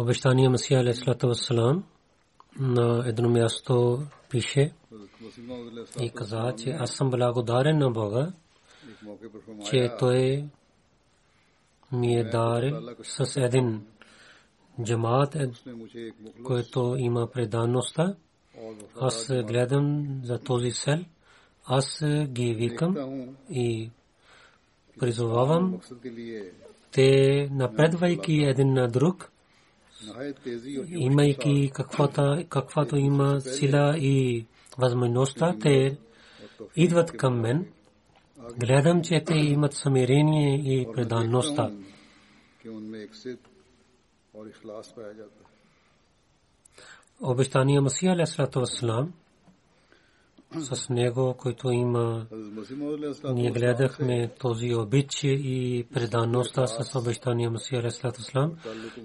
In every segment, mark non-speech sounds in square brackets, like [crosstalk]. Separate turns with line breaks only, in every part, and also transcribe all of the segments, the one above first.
Обещания Масия алейхиссалату вассалам на едно място пише и каза, че аз съм благодарен на Бога, че Той ми е дарил с един джамаат, който има преданността. Аз гледам за този сел, аз ги викам и призовавам те напредвайки един на друг, имайки каквато, каквато има сила и възможността, те идват към мен. Гледам, че те имат самирение и преданността. Обещания Масия алейхиссалату с него, който има. Ние гледахме този обич и предаността с обещания Масия вассалам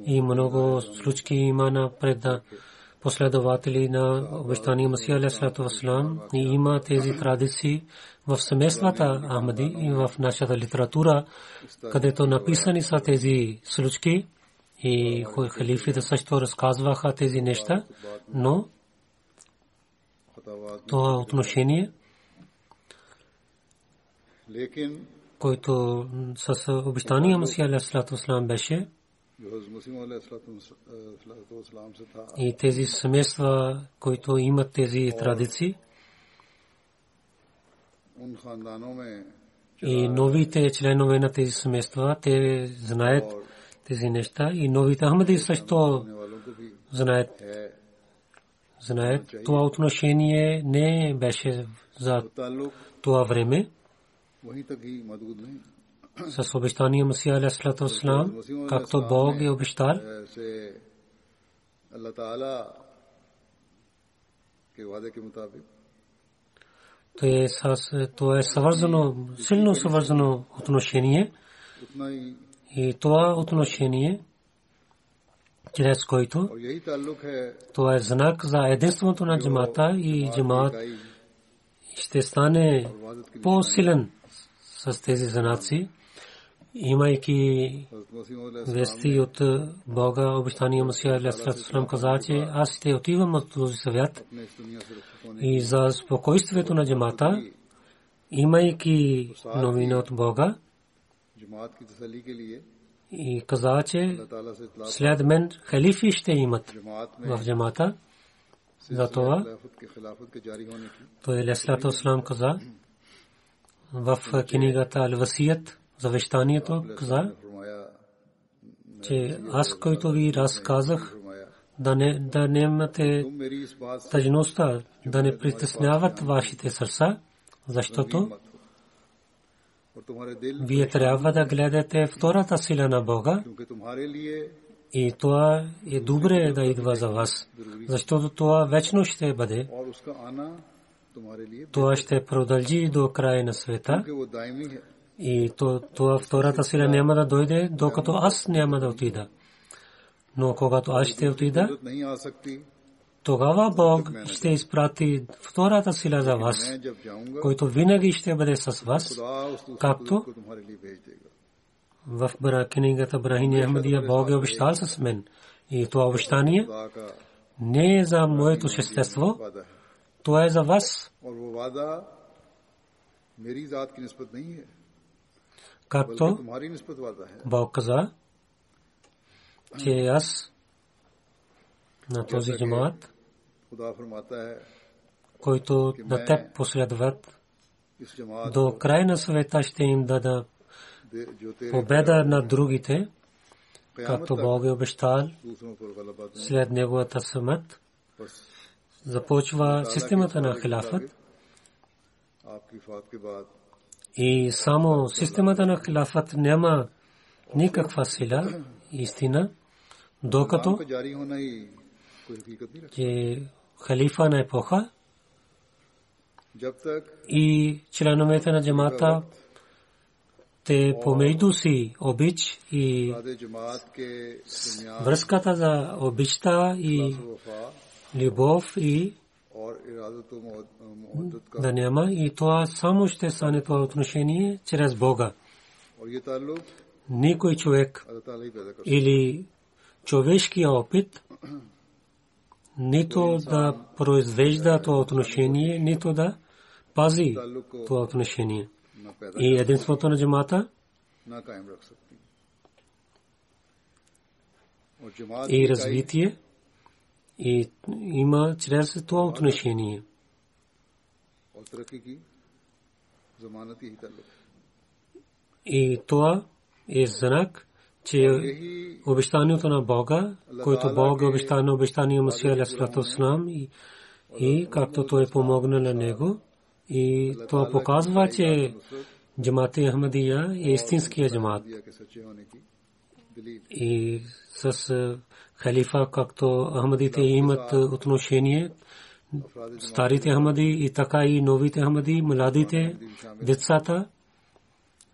и много случки има на преда последователи на обещания Масия вассалам и има тези традиции в семействата Ахмади и в нашата литература, където написани са тези случки. И халифите също разказваха тези неща, но това отношение, който с обещания Масия вассалам беше, и тези семейства, които имат тези традиции, и новите членове на тези семейства, те знаят тези неща. И новите Ахмади също знаят. Знаят, това отношение не беше за това време. С обещания Масия алейхиссалату вассалам, както Бог е обещал, то е свързано, силно свързано отношение. И това отношение, чрез който това е знак за единството на джамата и джамат ще стане по-силен с тези знаци, имайки вести от Бога, обещания Масия Алейхиссалам каза, че аз ще отивам от този съвет и за спокойствието на джамата, имайки новина от Бога, и каза, че след мен халифи ще имат в джамата. Затова той Леслато Слам каза в книгата Ал-Васият, завещанието каза, че аз, който ви разказах, да не, да не имате тъжността, да не притесняват вашите сърца, защото вие трябва да гледате втората сила на Бога и това е добре да идва за вас, защото това вечно ще бъде. Това ще продължи до края на света и това втората сила няма да дойде, докато аз няма да отида. Но когато аз ще отида, тогава Бог ще изпрати втората сила за вас, който винаги ще бъде с вас, както в книгата Брахини Ахмадия Бог е, е обещал с мен. И това обещание не е за моето същество, то е за вас. Както Бог каза, че аз на този
джамат
които на теб последват, до край на света ще им дада победа на другите, както Бог е обещал. След неговата смърт. Започва системата на хилафът и само системата на хилафът няма никаква сила, истина, докато че халифа на епоха и членовете на джамата те помежду си обич и връзката за обичта и любов и да няма. И това само ще стане това отношение чрез Бога. Никой човек или човешкия опит нито да произвежда това отношение, нито да пази това отношение. И единството на джамата и развитие и има чрез това отношение. И това е знак, че обещанието на Бога, което Бог е, е обеща на обещания Масия Алесалатуслам е и, и както то е помогна на него. И то показва, че
جماعت احمدیہ یہ استنس کی
и с халифа както ахмадите имат отношение старите ахмади и така и новите ахмади младите децата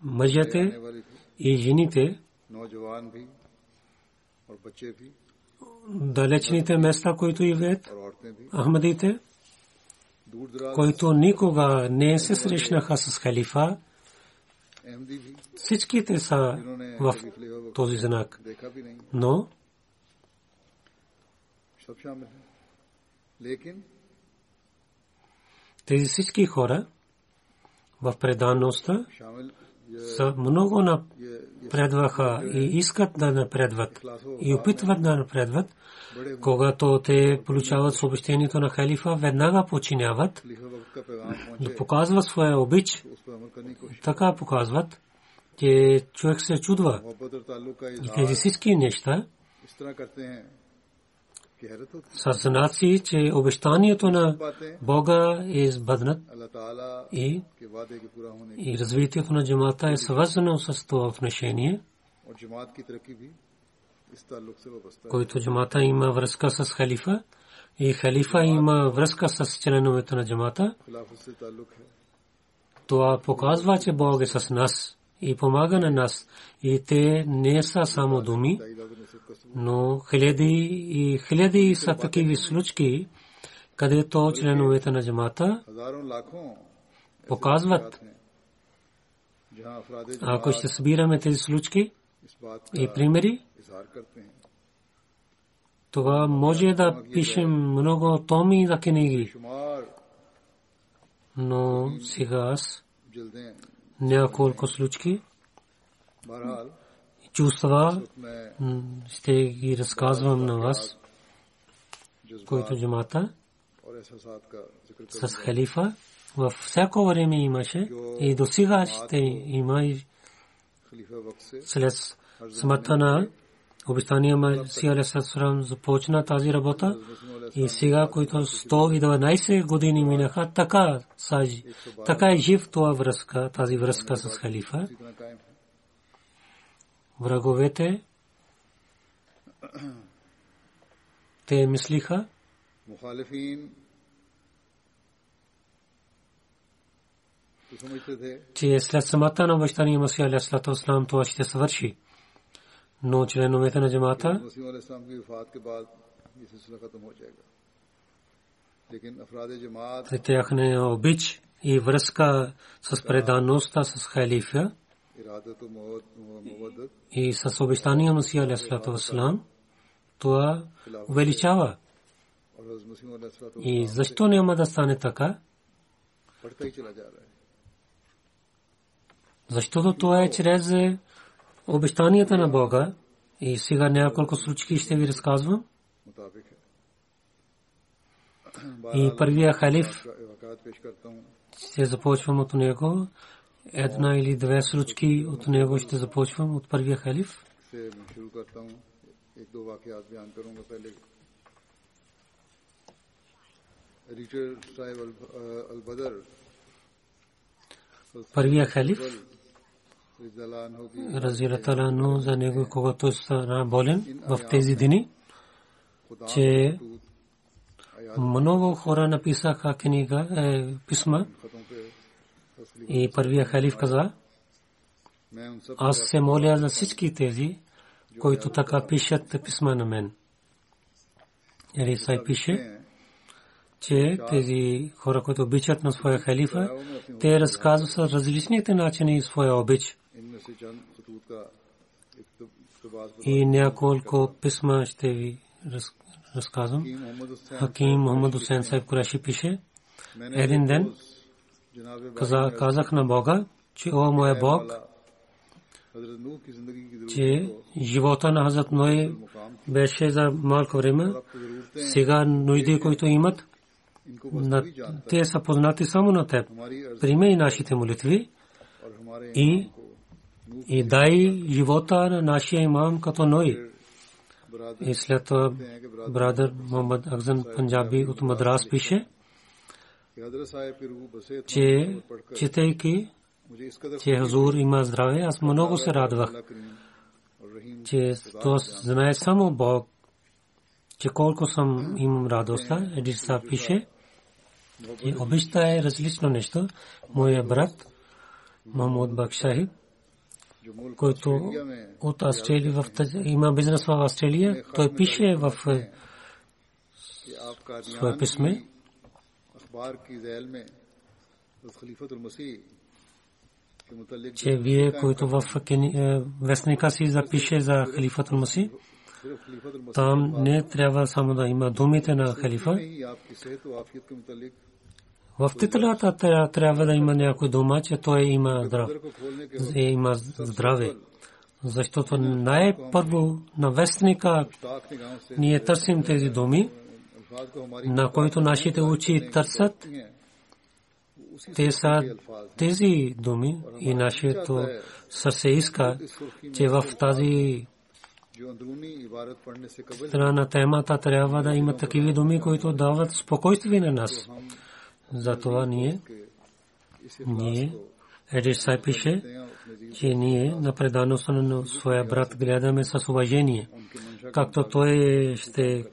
мъжете и жените далечните места, които живеят Ахмадите, които никога не се срещнаха с халифа, всичките са в този знак. Но тези всички хора в преданността са много напредваха и искат да напредват и опитват да напредват. Когато те получават съобщението на халифа, веднага починяват, да показват своя обич, така показват, че човек се чудва. И тези всички неща съзнат си, че обещанието на Бога е избъднат и, и развитието на джамата е свързано с това отношение, който джамата има връзка с халифа и халифа има връзка с членовете на джамата. Това показва, че Бог е с нас и помага на нас и те не са само думи, но хиляди и хиляди са такива случки, където членовете на джамата показват. Ако ще събираме тези
случки
и примери, това може да пишем много томи за книги. Но сега аз няколко
случки
чувства ще ги разказвам на вас,
който
джамата с халифа. Във всяко време имаше и до сега ще има и след смъртта на обещания Маси Алисасрам започна тази работа и сега, които 112 години минаха, така, така е жив това връзка, тази връзка с халифа враговете? Те мислиха? Че след самата на обещание Масия Аля Слата Ослам това ще свърши. Но членовете на джамата?
Те
тяхне обич и връзка с преданността с халифа и с обещания Мусия Вассалам, това увеличава. И защо няма да стане така? Защото това е чрез обещанията на Бога. И сега няколко случаи ще ви разказвам. И първия халиф ще започвам от него. Една или две случки от него ще започвам от първия халиф. Първия халиф Разилаталану за него, когато стана болен в тези дни, че много хора написаха книга, е, писма и първия халиф каза, аз се моля за всички тези, които така пишат писма на мен. Елисай пише, че тези хора, които обичат на своя халифа, те разказват различните начини своя обич. И няколко писма ще ви разказвам. Хаким Мухаммад Хусейн Сайб Кураши пише, един ден казах на Бога, че о моя Бог, че живота на Хазрат Ной беше за малко време. Сега нужди, които имат, те са познати само на теб. Приеми нашите молитви и и дай живота на нашия имам като Ной. И след това брадър Мохаммад Акзан Панджаби от Мадрас пише, че четейки, че Хазур има здраве, аз много се радвах, че то знае само Бог, че колко съм имам радостта. Едиса пише, че обичта е различно нещо. Моя брат, Махмуд Бакшахиб, който от Австралия в има бизнес в Австралия, той пише в е, свое писме, че вие, който в вестника си запише за халифат Маси, там не трябва само да има думите на халифа, в титлата трябва да има някой дума, че той има здрав. Има здраве. Защото най-първо на вестника ние търсим тези думи, на които нашите очи търсят. Те са тези думи и нашето сърце иска, че в тази страна на темата трябва да има такива думи, които дават спокойствие на нас. Затова ние, ние, Едисай пише, че ние на предаността на своя брат гледаме с уважение. Както той ще,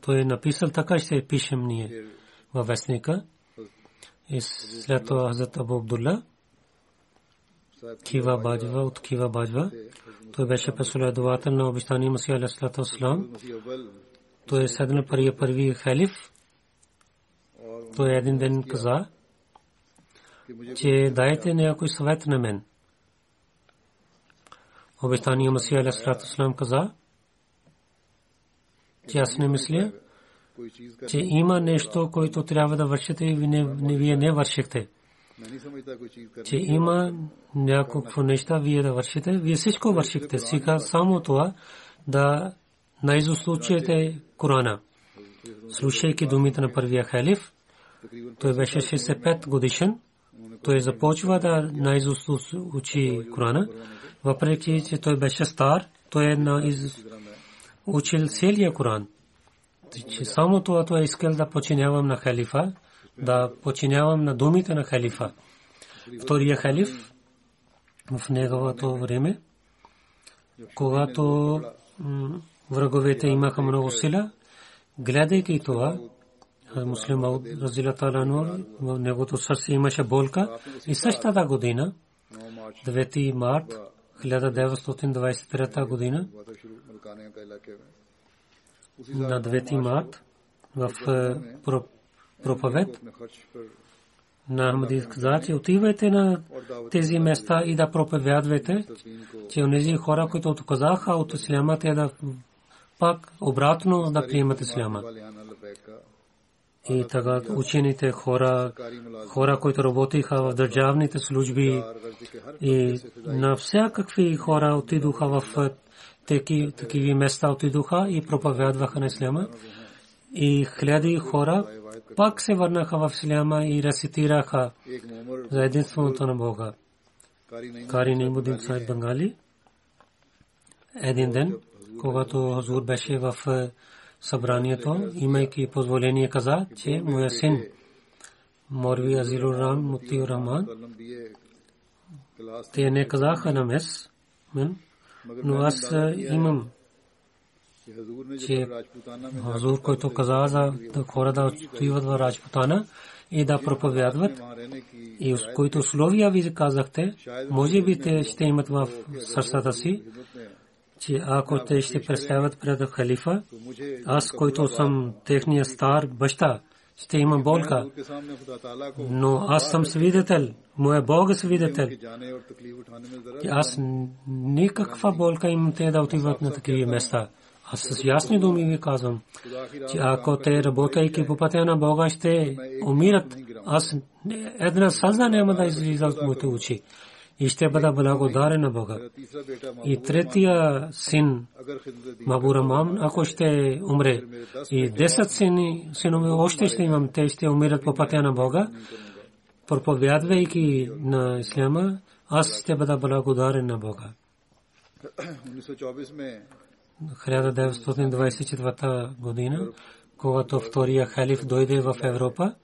той е написал, така ще пишем ние във вестника. И след това Хазрат Абу Абдулла, Кива Баджва от Кива Баджва, той беше последовател на обещания Масия Алейхиссалату Той е седнал първия първи халиф, той един ден каза, че дайте някой съвет на мен. Обещания Масия Алейхиссалам каза, че аз не мисля, че има нещо, което трябва да вършите и вие не вършихте. Че има някакво неща вие да вършите, вие всичко вършихте. Сега само това да наизуст Корана. Слушайки думите на първия халиф, той беше 65 годишен. Той започва да наизуст учи Корана. Въпреки, че той беше стар, той е на. Учил целия Коран. Само това той искал да починявам на халифа, да починявам на думите на халифа. Втория халиф в неговото време, когато враговете имаха много сила, гледайки това, Муслим Мауд Ланур, в негото сърце имаше болка. И същата година, 9 март 1923 година, на 9 март в проповед на Ахмадис каза, че отивайте на тези места и да проповядвайте, че онези хора, които отказаха от исляма, те да пак обратно да приемат исляма. И така учените хора, хора, които работиха в държавните служби и на всякакви хора отидоха в такива места отидоха и проповядваха на исляма. И хиляди хора пак се върнаха в Исляма и рецитираха за единството на Бога. Кари Нимудин Сайд Бангали един ден, когато Хазур беше в е, събранието, имайки позволение каза, че моя син Морви Азилур Рам Рахман те не казаха на мес, но аз имам че Хазур, който каза за хора да отиват в Раджпутана и да проповядват, и с които условия ви казахте, може би те ще имат в сърцата си, че ако те ще представят пред халифа, аз, който съм техния стар баща, ще имам болка. Но аз съм свидетел, моя Бог е свидетел. Аз никаква болка имам те да отиват на такива места. Аз с ясни думи ви казвам, че ако те работейки по пътя на Бога ще умират, аз една сълза няма да излиза от моите очи и ще бъда благодарен на Бога. И третия син, Мабура Мам, ако ще умре, и десет сини, синове още ще имам, те ще умират по пътя на Бога, проповядвайки на Исляма, аз ще бъда благодарен на Бога. 1924 година, когато втория халиф дойде в Европа.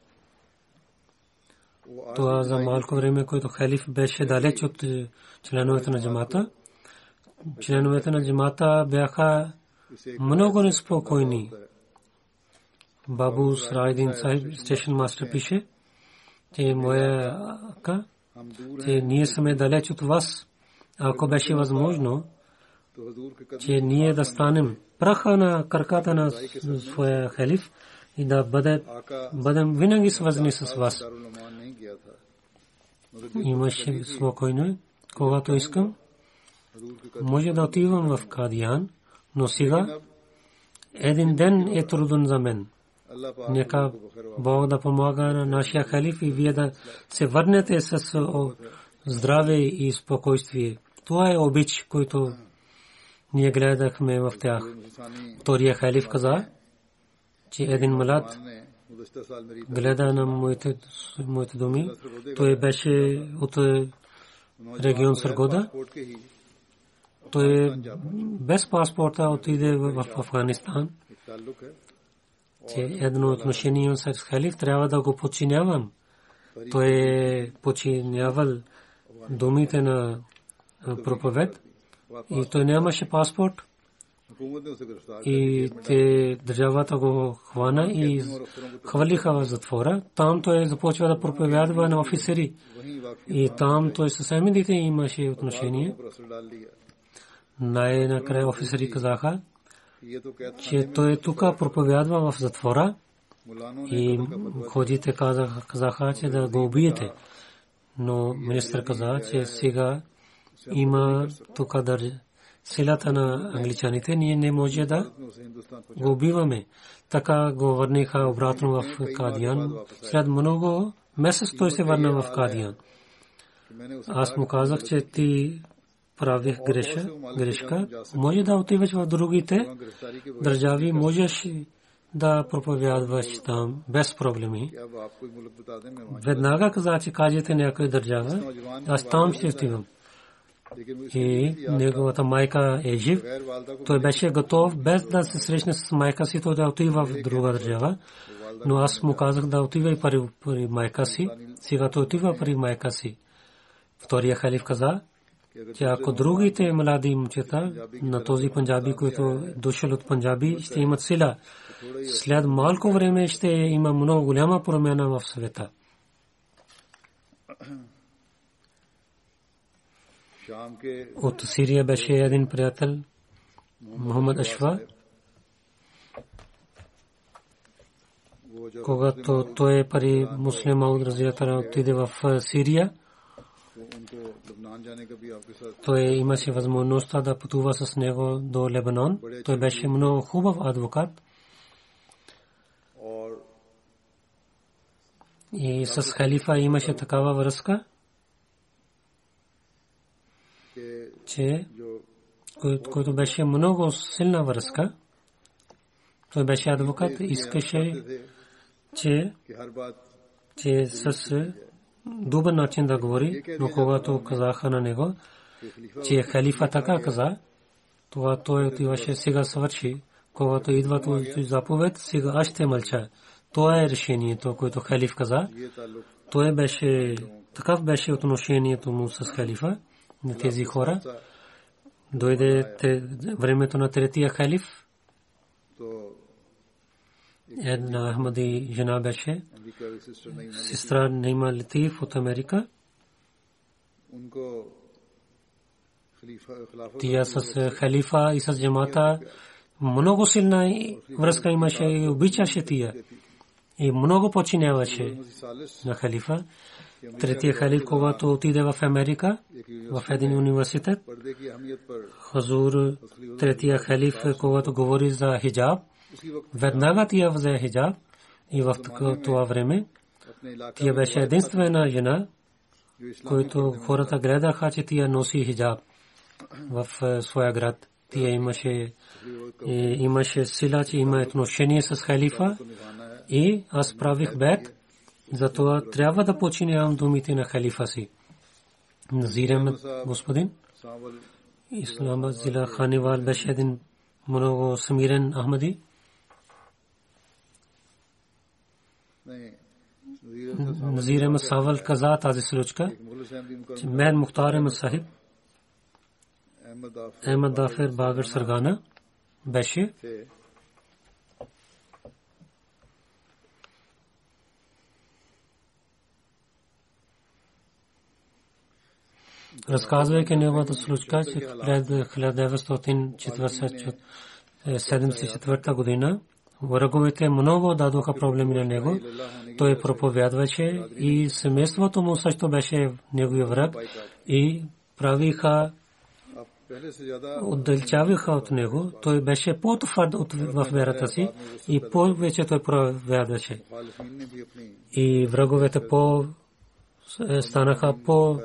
Това за малко време, който халиф беше далеч от членовете на джамата. Членовете на джамата бяха много неспокойни. Бабу Срайдин Сайб, стешен мастер пише, че моя ака, че ние сме далеч от вас. Ако беше възможно, че ние да станем праха на краката на своя халиф и да бъдем винаги свързани с вас. Имаше спокойно, когато искам. Може да отивам в Кадиян, но сега един ден е труден за мен. Нека Бог да помага на нашия халиф и вие да се върнете с здраве и спокойствие. Това е обич, който ние гледахме в тях. Втория халиф каза, че един млад гледа на моите, моите думи. Той беше от регион Саргода. Той без паспорта отиде в Афганистан. Че едно отношение с халиф трябва да го подчинявам. Той е подчинявал думите на проповед и той нямаше паспорт. И те държавата го хвана и хвалиха в затвора. Там той започва да проповядва на офицери. И там той със семидите имаше отношение. Най-накрая офицери казаха, че той тук проповядва в затвора. И ходите казаха, че да го убиете. Но министър каза, че сега има тук държа силата на англичаните, ние не може да го убиваме. Така го върнаха обратно в Кадиян. След много месец той се върна в Кадиян. Аз му казах, че ти правих греша, грешка. Може да отиваш в другите държави, можеш да проповядваш там без проблеми. Веднага каза, че кажете някоя държава, аз там ще отивам и неговата майка е жив, той беше готов без да се срещне с майка си, той да отива в друга държава. Но аз му казах да отива и пари, пари майка си. Сега той отива пари майка си. Втория халиф каза, че ако другите млади момчета на този панджаби, който дошъл от панджаби, ще имат сила, след малко време ще има много голяма промяна в света. От Сирия беше един приятел, Мохамед Ашва. когато той пари муслим Ауд Разиятара отиде в Сирия, той имаше възможността да пътува с него до Лебанон. Той беше много хубав адвокат. И с халифа имаше такава връзка, че който беше много силна връзка. Той беше адвокат, искаше, че, че с добър начин да говори, но когато казаха на него, че халифа така каза, това той отиваше сега свърши. Когато идва този заповед, сега аз ще мълча. Това е решението, което халиф каза. Той беше, такъв беше отношението му с халифа на тези хора. Дойде времето на третия халиф. Една Ахмади жена беше. Сестра Нейма Латиф от Америка. Тя с халифа и с джамата много силна връзка имаше и обичаше тия. И много починяваше на халифа. Третия халиф, когато отиде в Америка, в един университет, Хазур, третия халиф, когато говори за хиджаб, веднага тя взе хиджаб и в това време тя беше единствена жена, който хората гледаха, че тя носи хиджаб в своя град. Тя имаше, имаше сила, че има отношение с халифа и аз правих бед, затова трябва да починявам думите на халифа си. Назирам господин. Исламабад зила Ханевал беше един много смирен Ахмади. Назир Ахмад Савал каза тази случка, че мен Мухтар Ахмад Сахиб Ахмад Дафер Багар Саргана беше разказвайки неговата случка, пред 1974 година враговете много дадоха проблеми на него. Той проповядваше и семейството му също беше неговия враг и правиха отдалечаваха от него. Той беше по-твърд в верата си и повече той проповядваше. И враговете по станаха по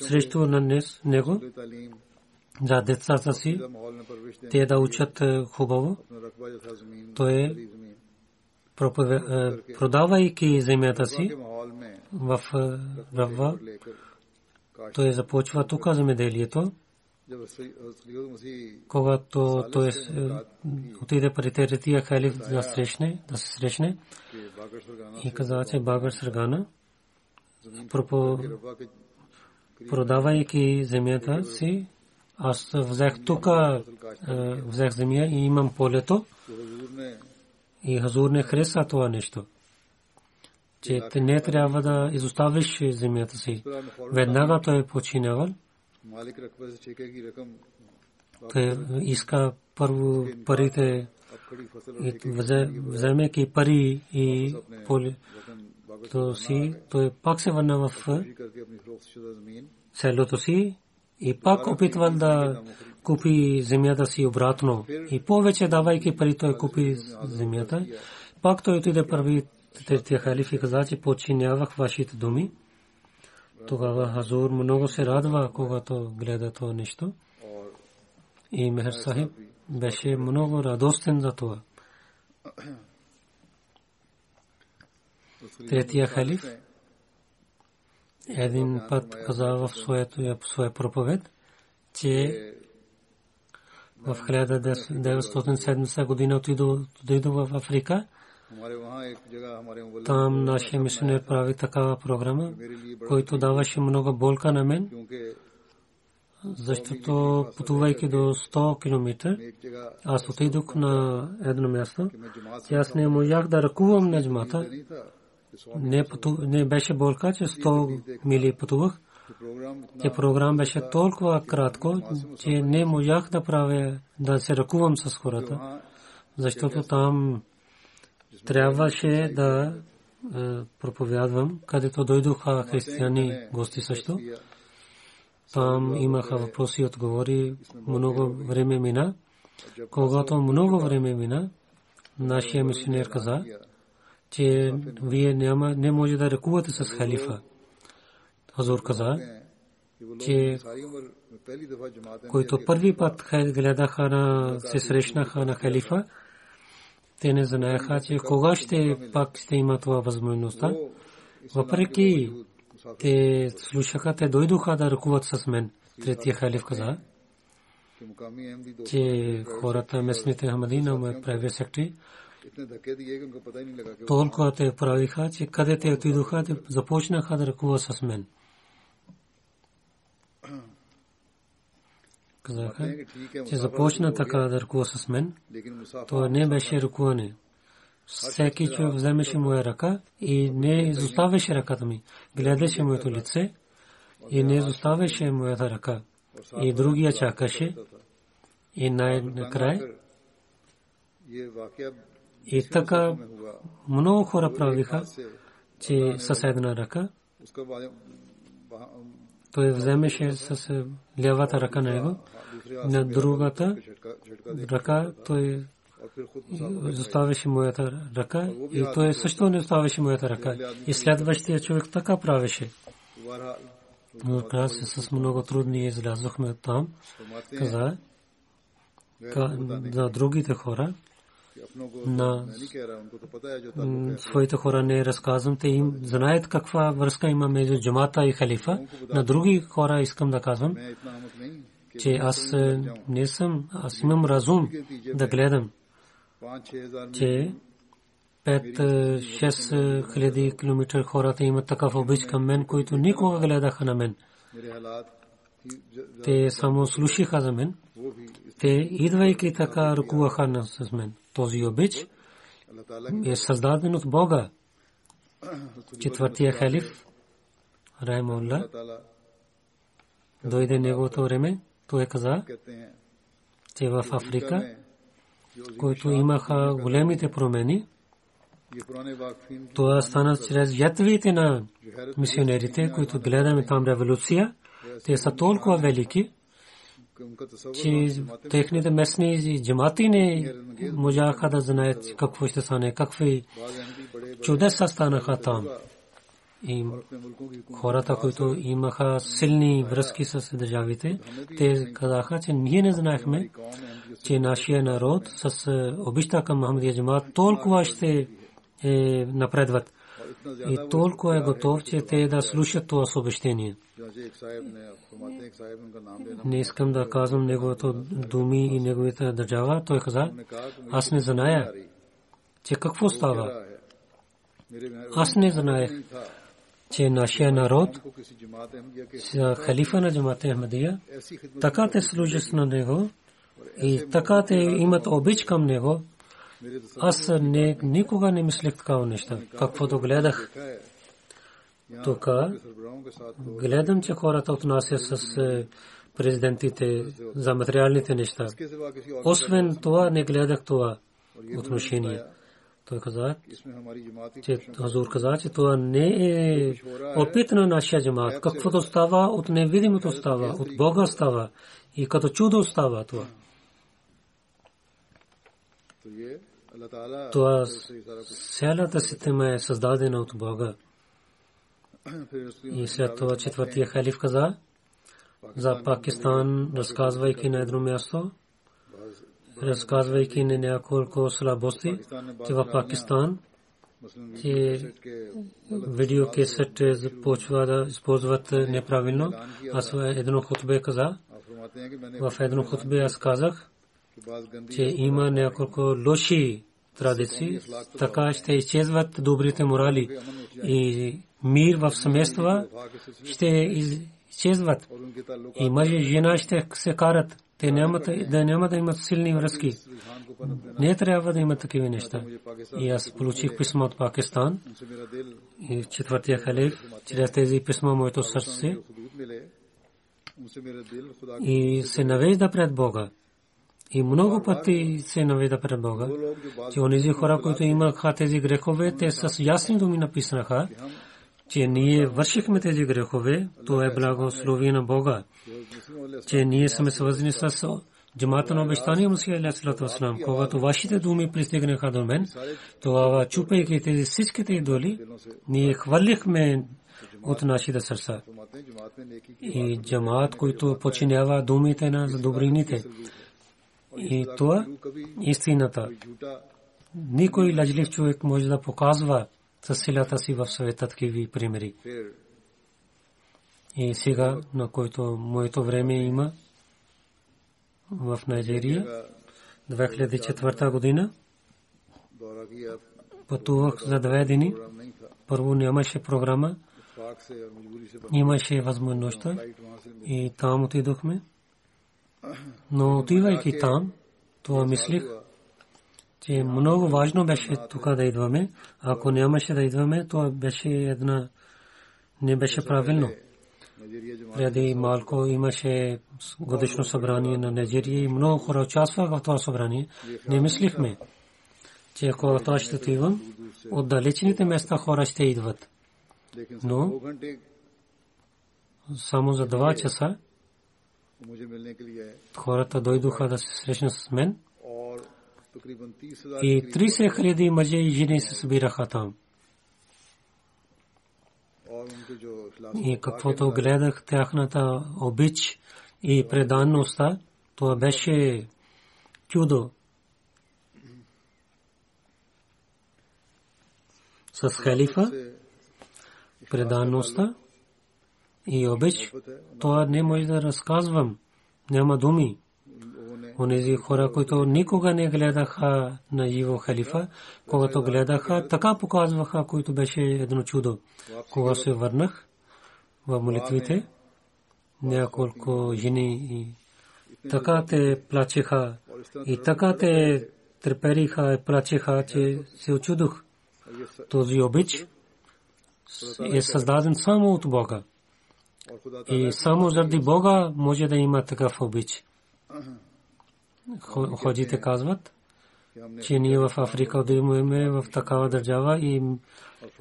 срещу на него за децата си, те да учат хубаво. Той продавайки земята си в Рава, той започва тук земеделието. Когато той отиде при третия халиф да срещне, да се срещне и каза, че Багар Саргана продавайки земята си, аз взех тук, взех земя и имам полето. И Хазур не хареса това нещо. Че не трябва да изоставиш земята си. Веднага той е починавал. Той иска първо парите вземайки пари и поле то си, той пак се върна в селото си и пак опитвал да купи земята си обратно. И повече давайки пари той купи земята. Пак той отиде първи третия халиф и каза, че подчинявах вашите думи. Тогава Хазур много се радва, когато гледа това нещо. И Мехер Сахиб беше много радостен за това. [clears throat] Третия халиф. Един път каза в своя проповед, че в 1970 година отидох в Африка. Там нашия мисионер прави такава програма, който даваше много болка на мен, защото пътувайки до 100 км, аз отидох на едно място, аз не можах да ръкувам на джмата, пъту, не беше болка, че 100 мили пътувах. Те програм беше толкова кратко, че не можах да правя, да се ръкувам с хората. защото там трябваше да проповядвам, където дойдоха християни гости също. Там имаха въпроси и отговори. Много време мина. Когато много време мина, нашия мисионер каза, че вие няма, не може да ръкувате с халифа. Хазур каза, че които първи път гледаха на, се срещнаха на халифа, те не знаеха, че кога ще пак ще има това възможността. Въпреки те слушаха, те дойдоха да ръкуват с мен. Третия халиф каза, че хората, местните хамадина, ме прави сектори, толкова те правиха, че къде те отидоха, те започнаха да ръкуват с мен. казаха, че започна така да ръкува с мен. То не беше ръкуване. Всеки човек вземеше моя ръка и не изоставяше ръката ми. Гледаше моето лице и не изоставяше моята ръка. И другия чакаше. И най-накрая. И така много хора правиха, че с една ръка той вземеше с лявата ръка на него на другата ръка той заставаше моята ръка и той също не оставаше моята ръка. И следващия човек така правеше. Но накрая с много трудни излязохме там. Каза на другите хора, на своите хора не разказвам, те им знаят каква връзка има между джамата и халифа. На други хора искам да казвам, че аз е, не съм, аз имам разум да гледам, че 5-6 е, хиляди километър хората имат такъв обич към мен, които никога гледаха на мен. Те само слушаха за мен. Те, идвайки така, ръкуваха с мен. Този обич е създаден от Бога. Четвъртия халиф, Раймулла, дойде неговото време. Той каза, че в Африка, които имаха големите промени, това стана чрез ятвите на мисионерите, които гледаме там революция. Те са толкова велики, че техните местни джамати не можаха да знаят какво ще стане, какви чудеса станаха там. И хората, които имаха силни връзки с държавите, те казаха, че ние не знаехме, че нашия народ с обичта към Махамадия джамат толкова ще е напредват. И толкова е готов, че те да слушат това съобщение. Не искам да казвам неговото думи и неговата държава. Той каза, аз не зная, че какво става. Аз не знаех, че нашия народ, халифа на джамата Ахмадия, така те служат на него и така те имат обич към него. Аз не, никога не мислех такава неща. Каквото гледах тук, гледам, че хората отнасят с е, президентите за материалните неща. Освен това, не гледах това отношение. Той каза, че Хазур каза, че това не е опит на нашия джамат. Каквото става от невидимото става, от Бога става и като чудо става това. Това цялата система е създадена от Бога. И след това четвъртия халиф каза за Пакистан, разказвайки на едно място, разказвайки на няколко слабости, че в Пакистан че видео кесет започва да използват неправилно. Аз едно хутбе каза, в едно хутбе аз казах, че има няколко лоши традиции, така ще изчезват добрите морали и мир в семейства ще изчезват и мъж и жена ще се карат те няма да няма да имат силни връзки. Не трябва да имат такива неща. И аз получих писма от Пакистан. И четвъртия халиф, чрез тези писма моето сърце и се навежда пред Бога. И много пъти се наведа пред Бога, че онези хора, които имаха тези грехове, те с ясни думи написаха, че ние вършихме тези грехове, то е благословие на Бога, че ние сме свързани с джамата на обещания Мусия Алясалату. Когато вашите думи пристигнаха до мен, тогава чупайки тези всичките идоли, ние хвърлихме от нашите сърца. И джамаат, който починява думите на добрините. И това истината. Никой лъжлив човек може да показва със силата си в света такива примери. И сега, на който моето време има в Найджерия, 2004 година, пътувах за две дни. Първо нямаше програма, имаше възможността и там отидохме. Но отивайки там, това мислих, че много важно беше тук да идваме. Ако нямаше да идваме, то беше една... не беше правилно. Преди малко имаше годишно събрание на Нигерия и много хора участваха в това събрание. Не мислихме, че ако това ще отивам, от места хора ще идват. Но само за два часа хората дойдоха да се срещнат с мен и 30 хиляди мъже и жени се събираха там. И каквото гледах тяхната обич и преданността, това беше чудо. С халифа, преданността и обич, това не може да разказвам. Няма думи онези хора, които никога не гледаха на живо халифа, когато гледаха, така показваха, които беше едно чудо. Кога се върнах в молитвите, няколко жени и така те плачеха и така те трепериха и плачеха, че се очудох. Този обич е създаден само от Бога. И само заради Бога може да има такъв обич. Ходите казват, че ние в Африка отиваме в такава държава и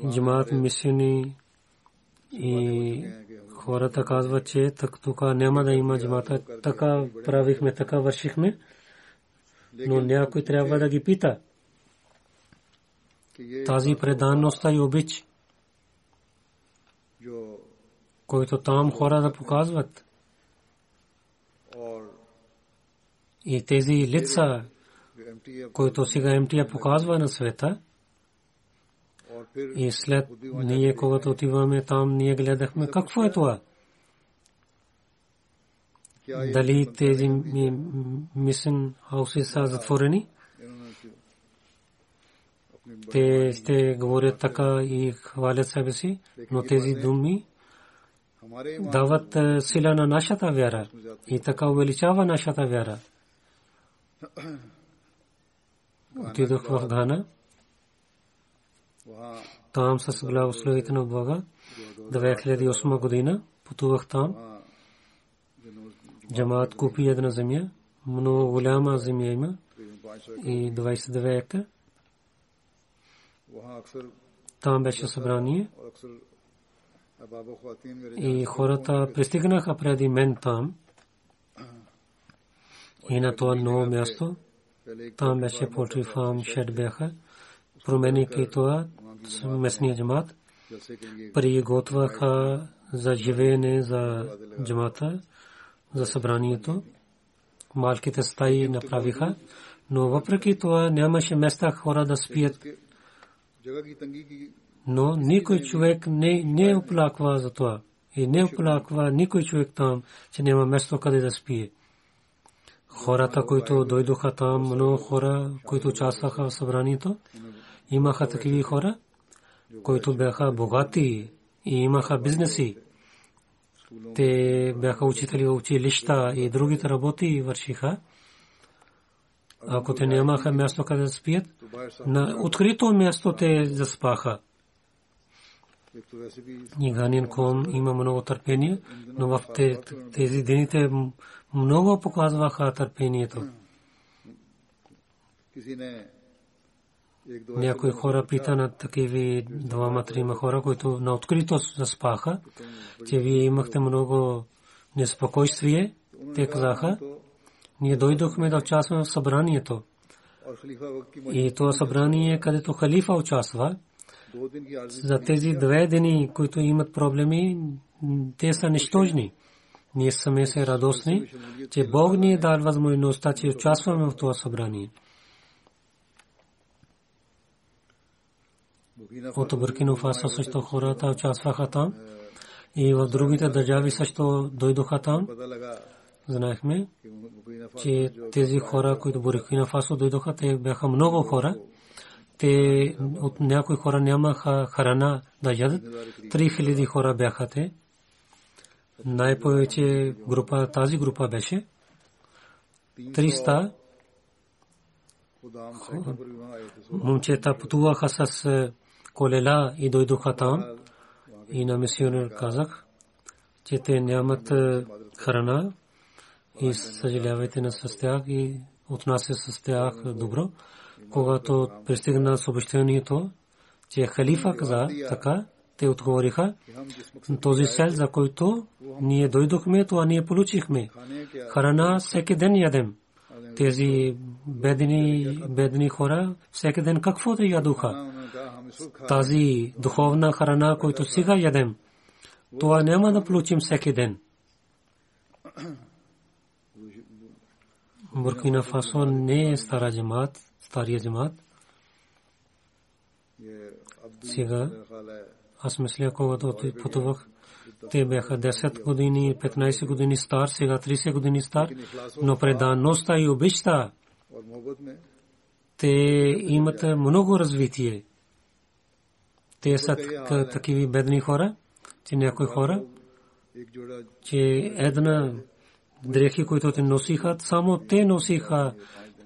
джамаат мисиони и хората казват, че тук няма да има джамата. Така правихме, така вършихме. Но някой трябва да ги пита. Тази преданността и обич, който там хора да показват. И тези лица, които сега МТА показва на света, и след ние, когато отиваме там, ние гледахме какво е това. Дали тези мисен хауси са затворени? Те ще говорят така и хвалят себе си, но тези думи дават сила на нашата вяра и така увеличава нашата вяра. Отидох в Гана. Там с благословите на Бога. 2008 година пътувах там. Джамаат купи една земя. Много голяма земя има. И 29 ека. Там беше събрание. И хората пристигнаха преди мен там и на това ново място. Там беше полтри фарм, шед бяха. Променики това местния джамат. Пари готваха за живеене за джамата, за събранието. Малките стаи направиха, но въпреки това нямаше места хора да спият. Но никой човек не, не оплаква за това. И не оплаква никой човек там, че няма место къде да спие хората, които дойдоха там, много хора, които участваха в събранието, имаха такива хора, които бяха богати и имаха бизнеси. Те бяха учители училища и другите работи вършиха. Ако те нямаха място къде да спият, на открито място те заспаха. Ниганин ком има много търпение, но в тези дените много показваха търпението. някои хора пита на такива двама-трима хора, които на открито заспаха, че вие имахте много неспокойствие. Те казаха, ние дойдохме да участваме в събранието. И това събрание, където халифа участва, за тези две дни, които имат проблеми, те са нищожни. Ние сме се радостни, че Бог ни е дал възможността, че участваме в това събрание. от Буркино Фасо също хората участваха там и в другите държави също дойдоха там. Знаехме, че тези хора, които Буркино Фасо дойдоха, те бяха много хора. Те от някои хора нямаха храна да ядат. Три хиляди хора бяха те. Най-повече група, тази група беше. 300 момчета пътуваха с колела и дойдоха там и на мисионер казах, че те нямат храна и съжалявайте на с тях и отнася с тях добро. Когато пристигна съобщението, че халифа каза така, те отговориха, този сел, за който ние дойдохме, това ние получихме. Храна всеки ден ядем. Тези бедни, бедни хора всеки ден какво да ядоха тази духовна храна, която сега ядем, това няма да получим всеки ден. Буркина Фасо не е стара джамат, стария джамат. Сега аз мисля, когато пътувах, те бяха 10 години, 15 години стар, сега 30 години стар, но преданността и обичта, те имат много развитие. Те са такива бедни хора, че някои хора, че една дрехи, които те носиха, само те носиха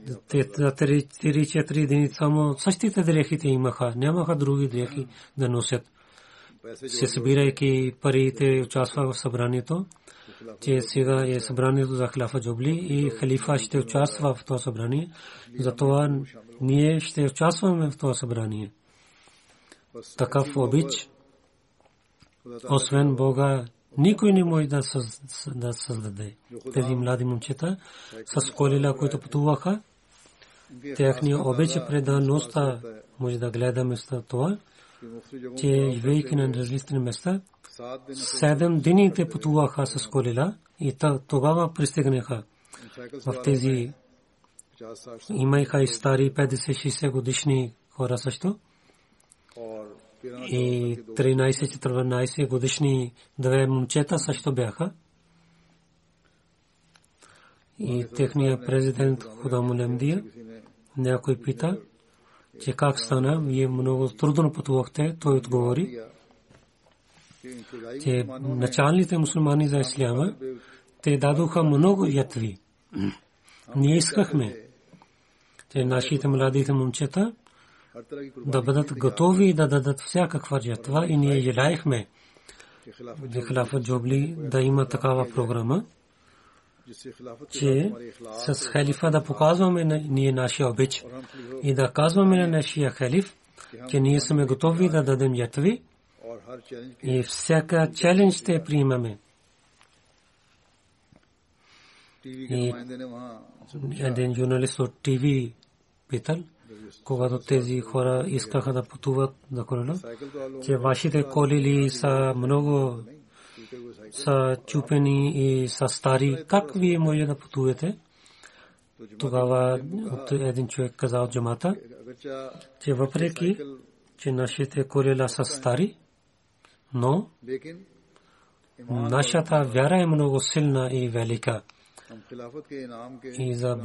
3-4 дни само същите дрехи те имаха, нямаха други дрехи да носят. Се събирайки парите, участва в събранието, че сега е събранието за халифа Джобли и халифа ще участва в това събрание. Затова ние ще участваме в това събрание такъв обич, освен Бога, никой не може да, да създаде. Тези млади момчета с колила, които пътуваха, техния обич предаността може да гледаме с това, че живейки на различни места, седем дни те пътуваха с колила и тогава пристигнаха. В тези имаха и стари 50-60 годишни хора също. И 13-14 годишни две момчета също бяха. И техният президент Худаму Лемдия някой пита, че как стана, вие много трудно пътувахте, той отговори, че началните мусулмани за исляма, те дадоха много ятви. Ние искахме, че нашите младите момчета да бъдат готови да дадат всякаква жертва и ние желаехме Хилафа Джобли да има такава програма, че с халифа да показваме ние нашия обич и да казваме на нашия халиф, че ние сме готови да дадем ятви и всяка челендж ще приемаме. И един журналист от ТВ питал, когато тези хора искаха да пътуват за колела, че вашите колели са много са чупени и са стари. Как вие може да пътувате? Тогава един човек каза от джамата, че въпреки, че нашите колела са стари, но нашата вяра е много силна и велика. И за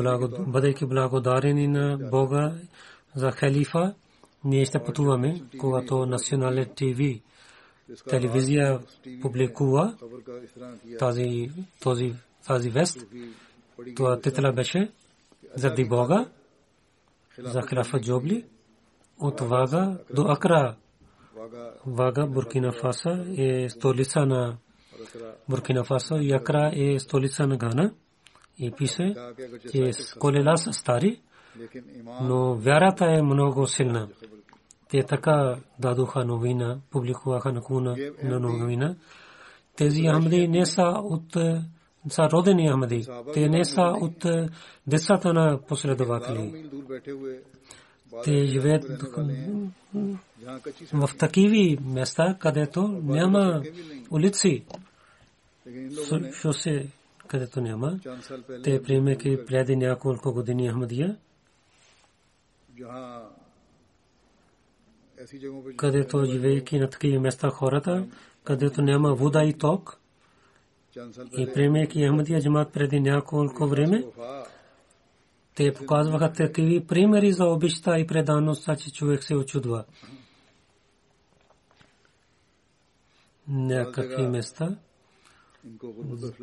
бъдейки благодарени на Бога за халифа, ние ще пътуваме, когато национален ТВ телевизия публикува тази, този, тази вест. Това титла беше заради Бога, за халифа Джобли, от Вага до Акра. Вага, Буркина Фаса е столица на Буркина Фасо и Акра е столица на Гана. И пише, че колела са стари, Но вярата е много силна. Те така дадоха новина, публикуваха на новина. Тези Ахмади не са от са родени Ахмади. Те не са от децата на последователи. Те живеят в такива места, където няма улици, шосе, където няма. Те приемайки преди няколко години Ахмадия, където живеейки на такива места хората, където няма вода и ток, и приемайки Ахмадия джамат преди няколко време, те показваха такива примери за обичта и предаността, че човек се очудва. Някакви места.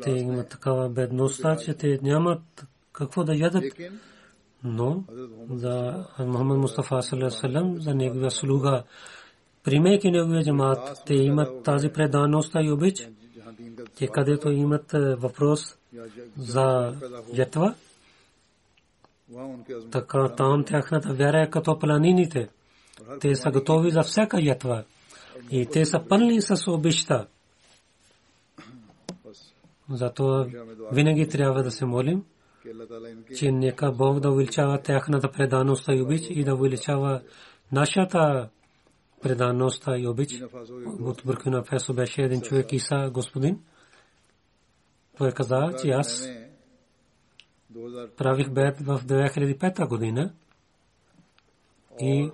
Те имат такава бедността, че те нямат какво да ядат. Но за Мухаммад Мустафа саллаллаху за неговия слуга, примейки неговия джамат, те имат тази преданост и обич, че където имат въпрос за ятва, така там тяхната вяра е като планините. Те са готови за всяка ятва. И те са пълни с обичта. Зато винаги трябва да се молим, че нека Бог да увеличава тяхната преданост и обич и да увеличава нашата преданост и обич. От Буркина Фесо беше един човек Иса, господин. Той каза, че аз правих бед в 2005 година. И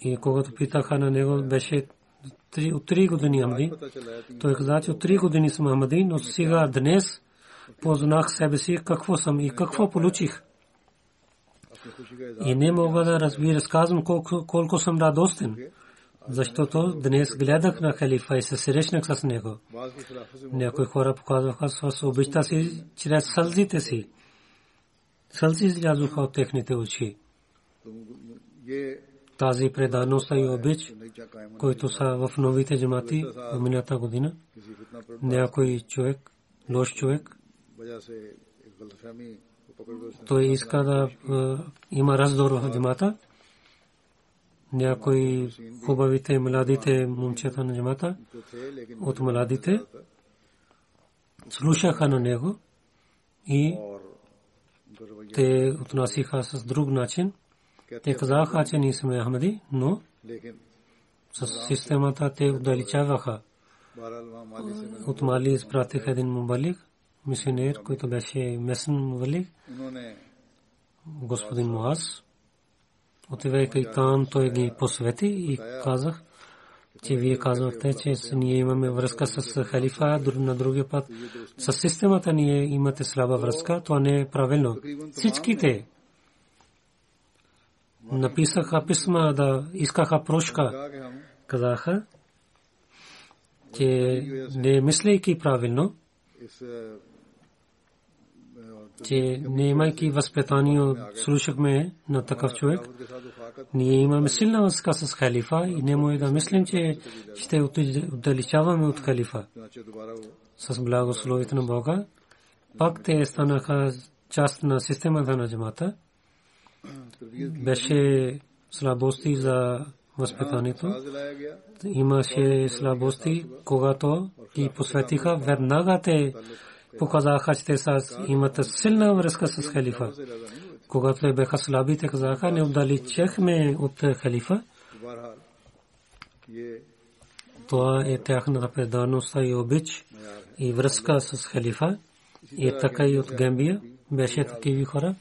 и когато питаха на него, беше от три години Амади. Той каза, че от три години съм Амади, но сега днес познах себе си какво съм и какво получих. И не мога да разби, разказвам колко, колко съм радостен, защото днес гледах на халифа и се срещнах с него. Някои хора показваха с обичта си чрез сълзите си. Сълзи излязоха от техните очи тази преданост и обич, които са в новите джамати в миналата година. Някой човек, лош човек, той иска да има раздор в джамата. Някои хубавите младите момчета на джамата от младите слушаха на него и те отнасиха с друг начин. Те казаха, че ние сме Ахмади, но с системата те отдалечаваха. От Мали изпратиха един мубалик, мисионер, който беше местен мубалик, господин Муаз. Отивайки там, той ги посвети и казах, че вие казвате, че ние имаме връзка с халифа, на другия път. С системата ние имате слаба връзка, това не е правилно. Всичките написаха писма да искаха прошка. Казаха, че не мислейки правилно, че не имайки възпитание, слушахме на такъв човек. Ние имаме силна връзка с халифа и не може да мислим, че ще отдалечаваме от халифа. С благословите на Бога. Пак те станаха част на системата на джамата беше слабости за възпитанието. Имаше слабости, когато ги посветиха, веднага те показаха, че те имат силна връзка с халифа. Когато те бяха слаби, те казаха, не отдалечехме от халифа. Това е тяхната преданост и обич и връзка с халифа. И така и от Гамбия беше такива хора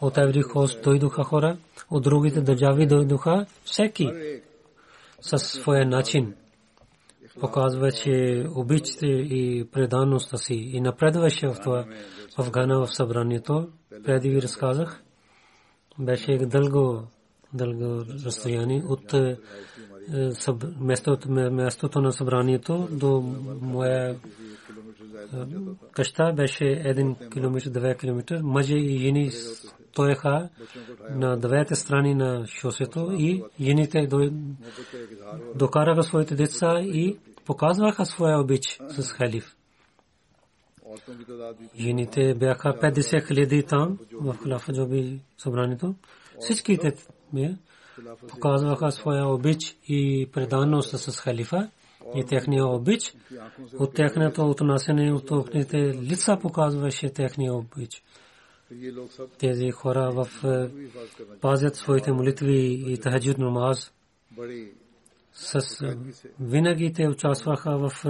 от Еври Хост дойдоха хора, от другите държави дойдоха, всеки със своя начин показваше обичите и предаността си и напредваше в това в Гана в събранието. Преди ви разказах, беше дълго, дълго разстояние от е, местото на събранието до моя е, къща беше 1 км, 2 км. Мъже и жени стоеха на двете страни на шосето и жените докараха своите деца и показваха своя обич с халиф. Жените бяха 50 хиляди там в Халафа Джоби събранието. Всичките показваха своя обич и преданост с халифа и техния обич. От техното отнасяне от техните лица показваше техния обич. Тези хора в пазят своите молитви и тахаджуд намаз. С винаги те участваха в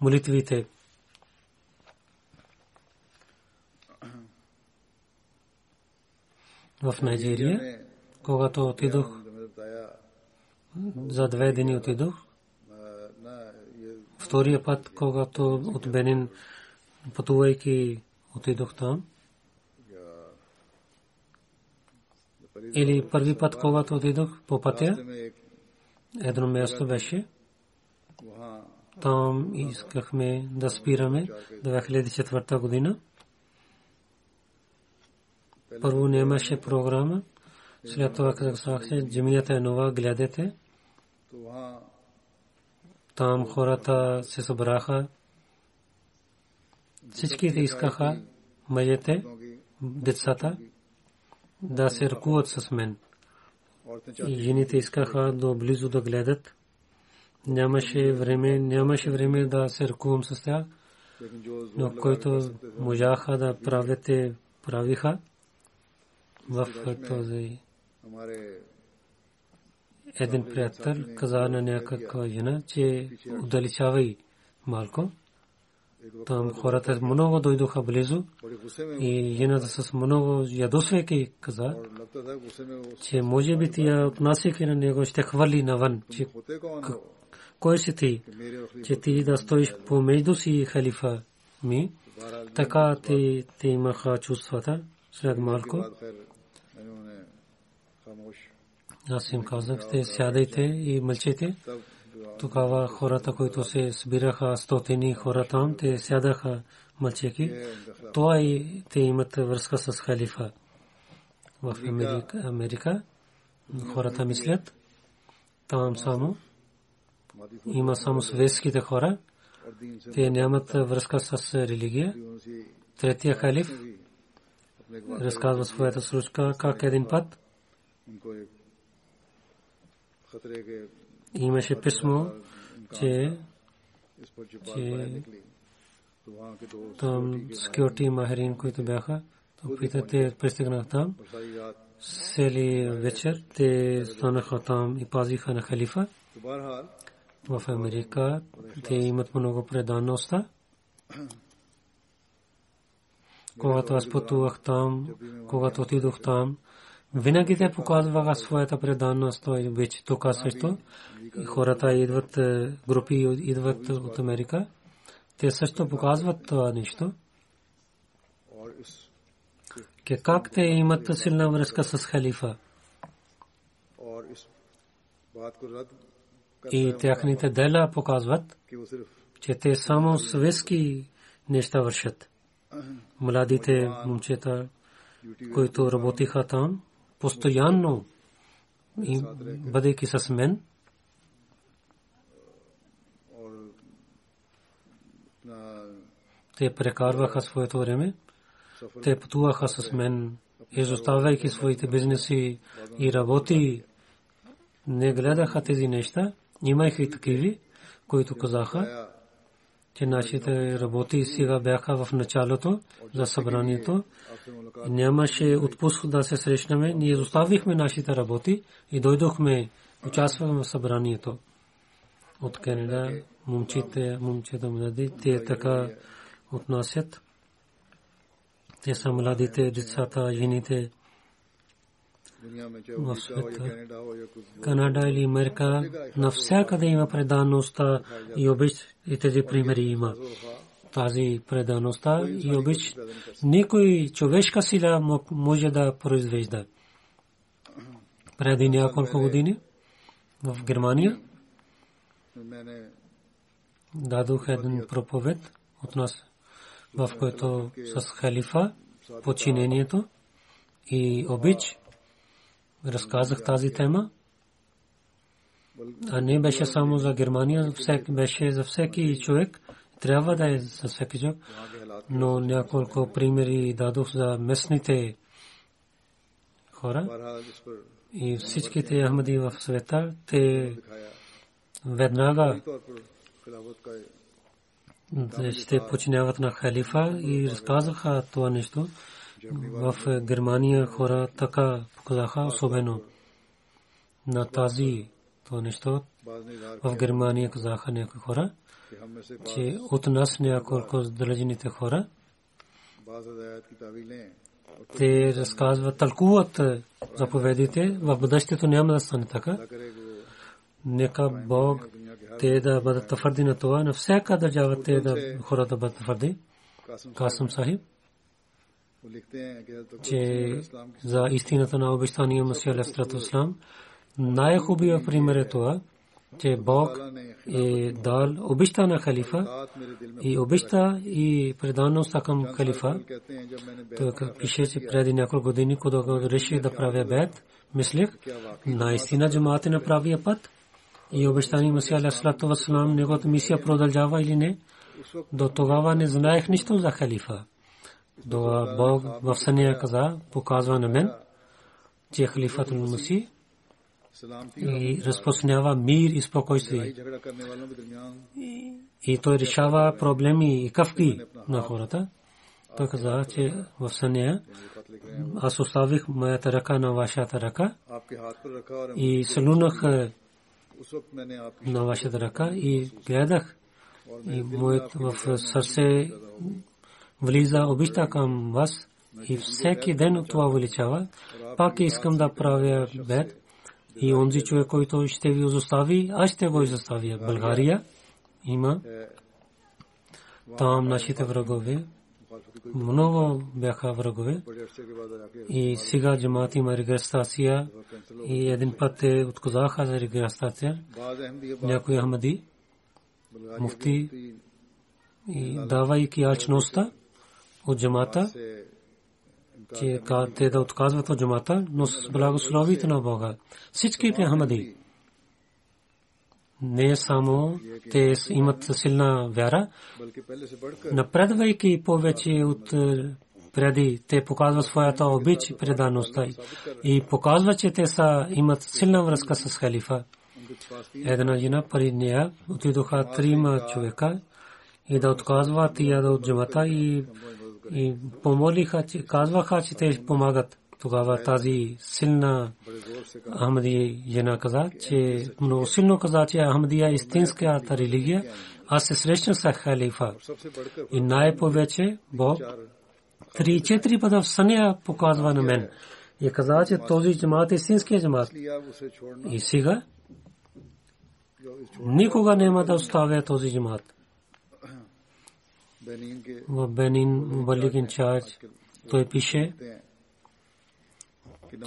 молитвите. В Найджерия, когато отидох, за две дни отидох, втория път, когато от Бенин пътувайки отидох там, или първи път, когато отидох по пътя, едно място беше, там искахме да спираме 2004 година. Първо нямаше програма, след това казах се, джамията е нова, гледате. Там хората се събраха. Всичките искаха мъжете, децата, да се ръкуват с мен. И жените искаха до близо да гледат. Нямаше време, нямаше време да се ръкувам с тях. Но който можаха да правят, правиха в този един приятел каза на някаква жена, че отдалечавай малко. Там хората много дойдоха близо. И жената с много ядосвайки каза, че може би тя отнасяйки на него ще хвали навън, че кой си ти, че ти да стоиш помежду си халифа ми. Така те имаха чувствата след малко. Аз им казах, те сядайте и мълчете. Тогава хората, които се събираха стотини хора там, те сядаха мълчеки. Това и те имат връзка с халифа. В Америка, Америка хората мислят там само има само светските хора. Те нямат връзка с религия. Третия халиф разказва своята случка как един път имаше писмо, че там секюрити махарин, които бяха, то питате, пристигнах там. Сели вечер, те станаха там и пазиха на халифа. В Америка те имат много предаността. Когато аз пътувах там, когато отидох там, винаги те показваха своята преданост и вече тук също. Хората идват, е, групи идват от Америка. Те също показват това нещо. Как те имат силна връзка с халифа. И тяхните дела показват, че те само светски неща вършат. Младите момчета, които работиха там, постоянно, бъдейки с мен, те прекарваха своето време, те пътуваха с мен, изоставяйки своите бизнеси и работи, не гледаха тези неща, имаха и такиви, които казаха, че нашите работи сега бяха в началото за събранието. Нямаше отпуск да се срещнаме. Ние оставихме нашите работи и дойдохме, участвахме в събранието. От Канада, момчите, момчета млади, те така отнасят. Те са младите, децата, жените в света. Канада или Америка, навсякъде има предаността и обич и тези примери има. Тази предаността и обич никой човешка сила може да произвежда. Преди няколко години в Германия дадох един проповед от нас, в който с халифа, подчинението и обич разказах тази тема. А не беше само за Германия, беше за всеки човек. Трябва да е за всеки човек, но няколко примери дадох за местните хора и всичките Ахмади в света, те веднага ще починяват на халифа и разказаха това нещо. В Германия хора така показаха особено на тази това нещо. В Германия казаха някои хора, че от нас няколко задължените хора те разказват, тълкуват заповедите, в бъдещето няма да стане така. Нека Бог те да бъдат твърди на това, на всяка държава те да хората бъдат твърди. Касъм Сахиб, че за истината на обещания Масия Алейхиссалату Ислам, най-хубавия пример е това, че Бог е дал обеща на халифа и обеща и предаността към халифа. Той пише, че преди няколко години, когато реши да правя бед, мислех, наистина джамаат е на правия път и обещани Масия Алейхиссалату Вассалам, неговата мисия продължава или не. До тогава не знаех нищо за халифа. До Бог в съня каза, показва на мен, че халифът на Муси и разпространява мир и спокойствие. И той решава проблеми и кавки на хората. Той каза, че в съня аз оставих моята ръка на вашата ръка и слунах на вашата ръка и гледах и моят в сърце влиза обичта към вас и всеки ден това увеличава. Пак искам да правя бед и онзи човек, който ще ви изостави, аз ще го изоставя. България има там нашите врагове. Много бяха врагове. И сега джамат има регистрация. И един път те отказаха за регистрация. Някой Ахмади, муфти, и давайки алчността от джамата, че те да отказват от джамата, но с благословите на Бога. Всичките Ахмади, не само те имат силна вяра, напредвайки повече от е, преди, те показват своята обич и предаността и показват, че те са, имат силна връзка с халифа. Една жена пари нея отидоха трима човека и да отказват тия да от джамата и и помолиха, казваха, че те помагат. Тогава тази силна Ахмади жена каза, че много силно каза, че Ахмадия е истинската религия. Аз се срещам с халифа. И най-повече Бог три-четири пъти в съня показва на мен. И каза, че този джамат е истинския джамат. И сега никога няма да оставя този джамат в Бенин Мубалик инчарж той пише,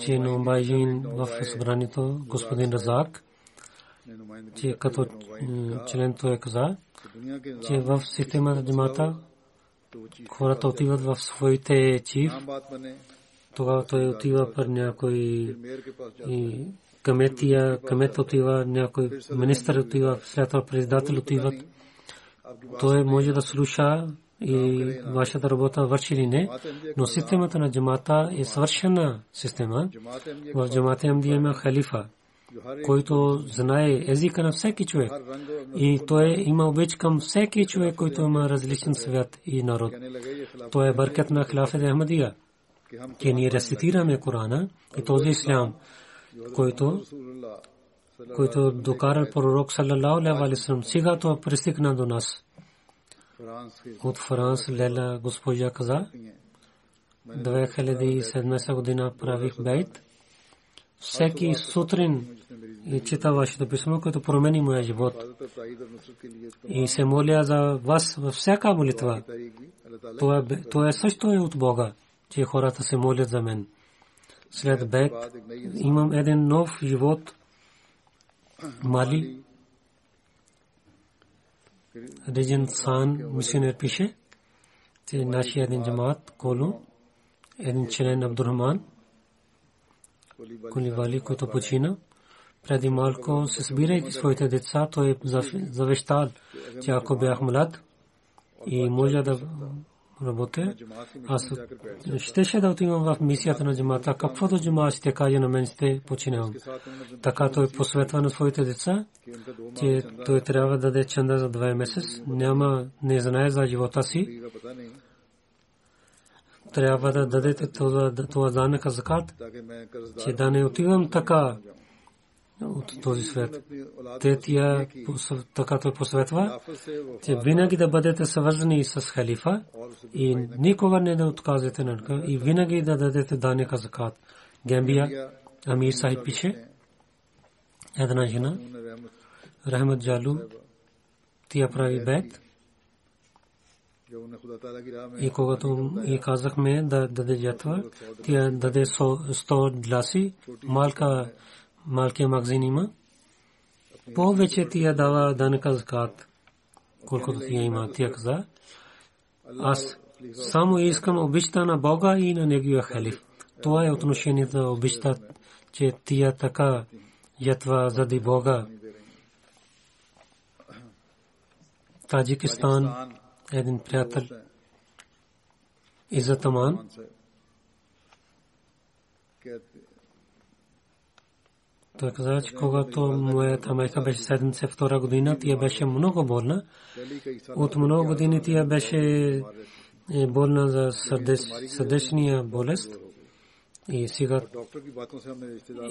че Номбайжин в събранието господин Разак, че като член той каза, че в системата джамата хората отиват в своите чиф, тогава той отива при някой каметия, камет отива, някой министър отива, след това председател отиват той може да слуша и вашата работа върши ли не, но системата на джамата е свършена система. В джамата Амдия има халифа, който знае езика на всеки човек. И той има обич към всеки човек, който има различен свят и народ. Той е бъркет на Хилафет Ахмадия. Че ние рецитираме Корана и този ислям, който който докара пророк саллалаху алейхи ва. Сега това пристигна до нас. От Франс Лела госпожа каза, 2017 година правих бейт. Всеки сутрин и чета вашето писмо, което промени моя живот. И се моля за вас във всяка молитва. Това е също е от Бога, че хората се молят за мен. След бед имам един нов живот – Мали Риджен Сан мисионер пише, че нашия един джамаат Колу, един член Абдурахман, Куливали, който почина, преди малко се събирайки своите деца, той завещал, че ако бях млад, и може да работя. Аз щеше да отивам в мисията на джамата. Каквото джама ще каже на мен ще починявам. Така той посветва на своите деца, че той трябва да даде чанда за два месец. Няма, не знае за живота си. Трябва да дадете това данъка закат, че да не отивам така от този свет. Те тия така той посветва, че винаги да бъдете съвързани с халифа и никога не да отказвате на и винаги да дадете данека закат. Гембия, Амир Сахиб пише, една жена, Рахмат Джалу, тия прави бед. И когато и казахме да даде жертва, тя даде. 100 гласи, малка малкия магазин има. Повече тия дава данъка закат, колкото тия има. Тя каза, аз само искам обичта на Бога и на Неговия халиф. Това е отношението на обичта, че тия така ятва зади Бога. Таджикистан, един приятел, Изатаман, Той каза, че когато моята майка беше 72 година, тя беше много болна. От много години тя беше е, болна за сърдечния болест. И сега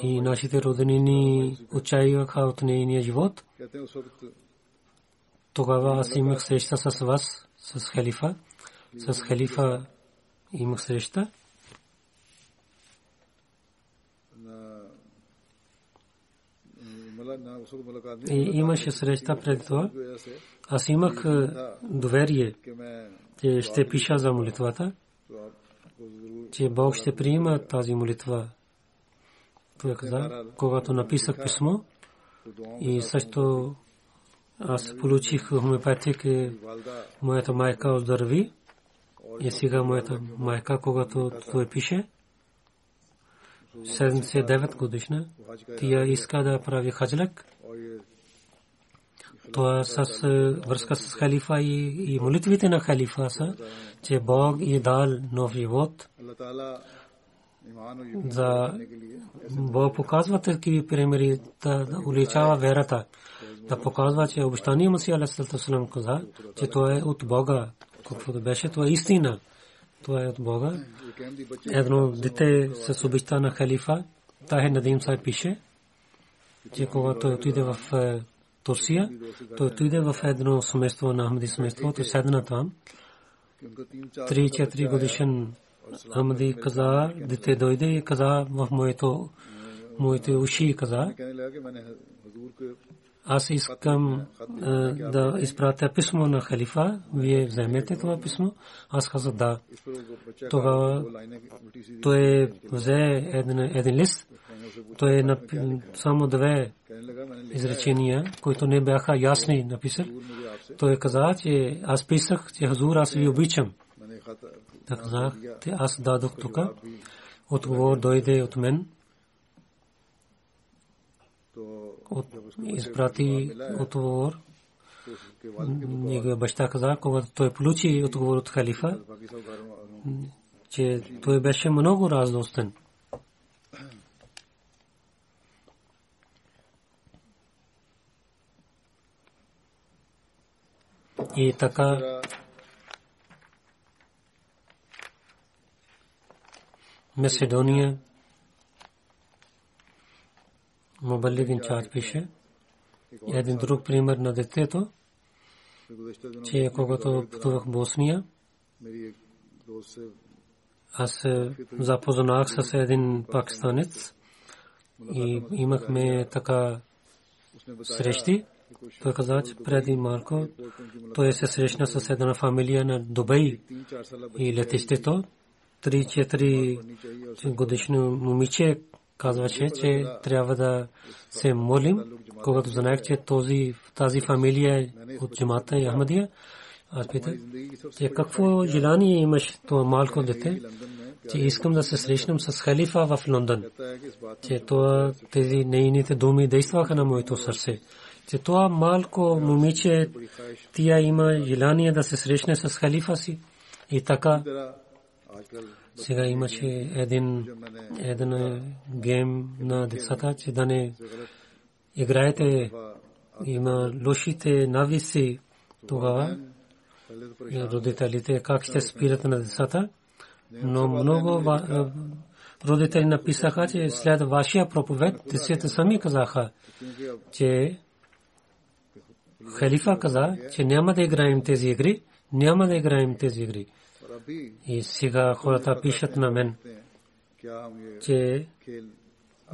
и нашите роднини отчаиваха от нейния живот. Тогава аз имах среща с вас, с халифа. С халифа имах среща. И имаше среща пред това. Аз имах доверие, че ще пиша за молитвата, че Бог ще приема тази молитва. Той каза, когато написах писмо и също аз получих хомеопатик, моята майка оздрави и сега моята майка, когато той пише, 79 годишна. Тя иска да прави хаджлак. Това с връзка с халифа и, и молитвите на халифа са, че Бог е дал нов живот. За Бог показва такива примери да уличава верата. Да показва, че обещания Масия Алейхиссалам каза, че това е от Бога. Каквото беше, това е истина. Това е от Бога. Едно дете с обичта на халифа, Тахе Надим Сай пише, че когато отиде в е, Турция, той отиде в едно семейство на Ахмади семейство, той седна там. Три-четири годишен Ахмади каза, дете дойде и каза в моето моите уши каза, аз искам да изпратя писмо на халифа. Вие вземете това писмо. Аз казах да. Тогава той взе един лист. Той е само две изречения, които не бяха ясни написал. Той каза, че аз писах, че Хазур аз ви обичам. Да казах, аз дадох тук. Отговор дойде от мен. Изпрати отговор. Неговия баща каза, когато той получи отговор от халифа, че той беше много раздостен. И така Македония Мубалик инчарж пише. Един друг пример на детето, че когато пътувах в Босния, аз запознах с един пакистанец и имахме така срещи. Той каза, че преди малко той се срещна с една фамилия на Дубай и летището. Три-четири годишно момиче казваше, че трябва да се молим, когато знаех, че този, тази фамилия е от джамата и Ахмадия. Аз питах, че какво желание имаш това малко дете, че искам да се срещнам с халифа в Лондон. Че това тези нейните думи действаха на моето сърце. че това малко момиче тя има желание да се срещне с халифа си. И така сега имаше един един гейм на децата, че да не играете има лошите нависи тогава родителите как ще спират на децата. Но много родители написаха, че след вашия проповед, децата сами казаха, че халифа каза, че няма да играем тези игри, няма да играем тези игри. И сега хората пишат на мен, че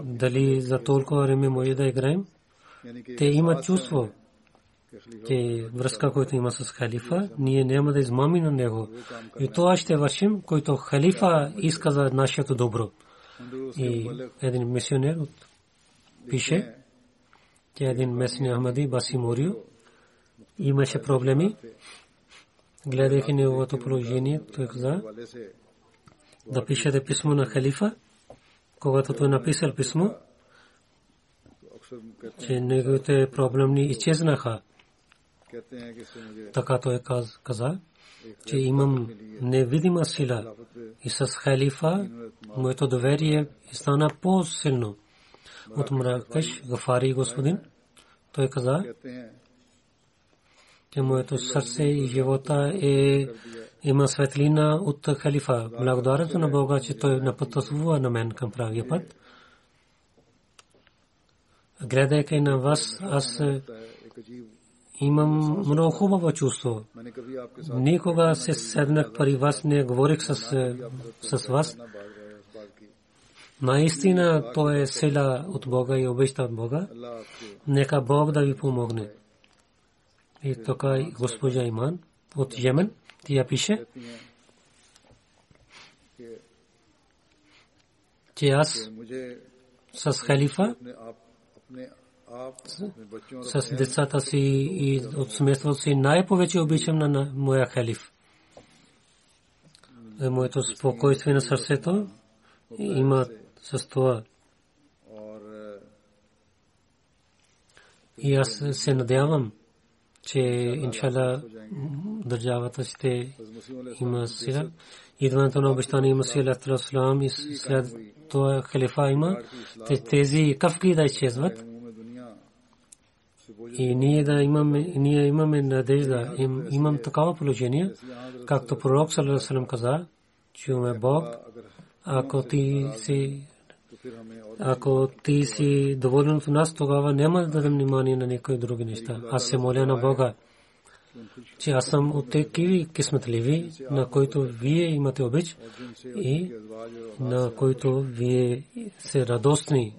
дали за толкова време може да играем. Те имат чувство, че връзка, който има с халифа, ние няма да измами на него. И това ще вършим, който халифа иска за нашето добро. И един мисионер пише, че един месен Ахмади Баси Морио имаше проблеми. Гледайки неговото положение, той каза да пишете писмо на халифа. Когато той написал писмо, че неговите проблеми изчезнаха. Така той каза, че имам невидима сила и с халифа моето доверие стана по-силно. От Мракеш, Гафари господин, той каза, че моето сърце и живота е има светлина от халифа. Благодаря на Бога, че той напътува на мен към правия път. Гледайки на вас, аз имам много хубаво чувство. Никога се седнах при вас, не говорих с, с вас. Наистина то е сила от Бога и обеща от Бога. Нека Бог да ви помогне. И така госпожа Иман от Йемен, тя пише, че аз с халифа с децата си и от семейството си най-повече обичам на моя халиф. Е, моето спокойствие на сърцето има с това. И аз се надявам, че иншалла държавата ще има сила. Идването на обещание има сила и след това халифа има. Тези кафки да изчезват. И ние да имаме, ние имаме надежда, им, имам такава положение, както пророк Салалалалалам каза, чуме Бог, ако ти си ако ти си доволен от нас, тогава няма да дадем внимание на никои други неща. Аз се моля на Бога, че аз съм от такива кисметливи, на които вие имате обич и на които вие се радостни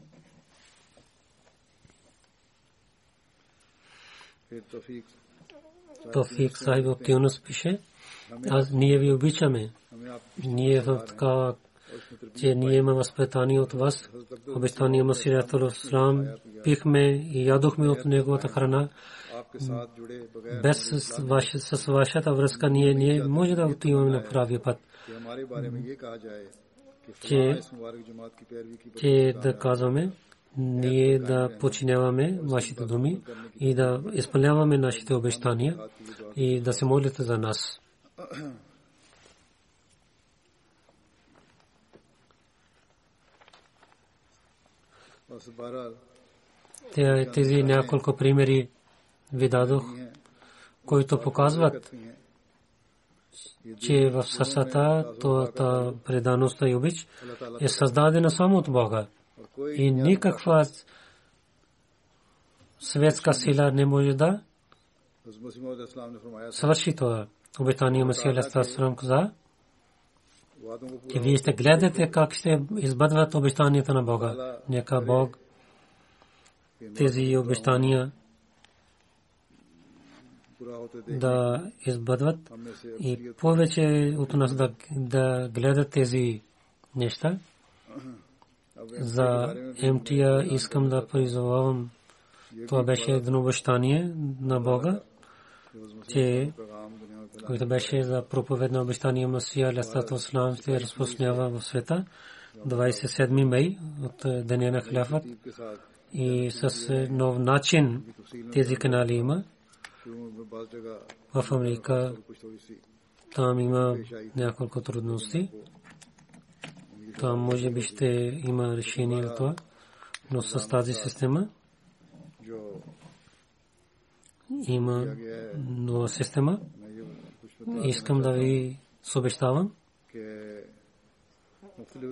Тофик Сайб от Тюнус пише, аз ние ви обичаме. Ние в така, че ние имаме възпитание от вас. Обещание Масирятул Ислам пихме и ядохме от неговата храна. Без с вашата връзка ние не може да отиваме на правия път. Че, че да казваме, ние да починяваме вашите думи и да изпълняваме нашите обещания и да се молите за нас. Тези няколко примери ви дадох, които показват, че в сърцата това предаността и обич е създадена само от Бога и никаква светска сила не може да свърши това. Обетание Масия Алейхиссалам каза, че вие ще гледате как ще избъдват обещанията на Бога. Нека Бог тези обещания да избъдват и повече от нас да, да гледат тези неща за МТА искам да призовавам. Това беше едно обещание на Бога, че което беше за проповедно обещание Масия Алейхиссалату Вассалам ще разпространява в света 27 май от деня на хляфът и с нов начин тези канали има. В Америка там има няколко трудности. Там може би ще има решение за това, но с тази система има нова система. Искам да ви съобщавам,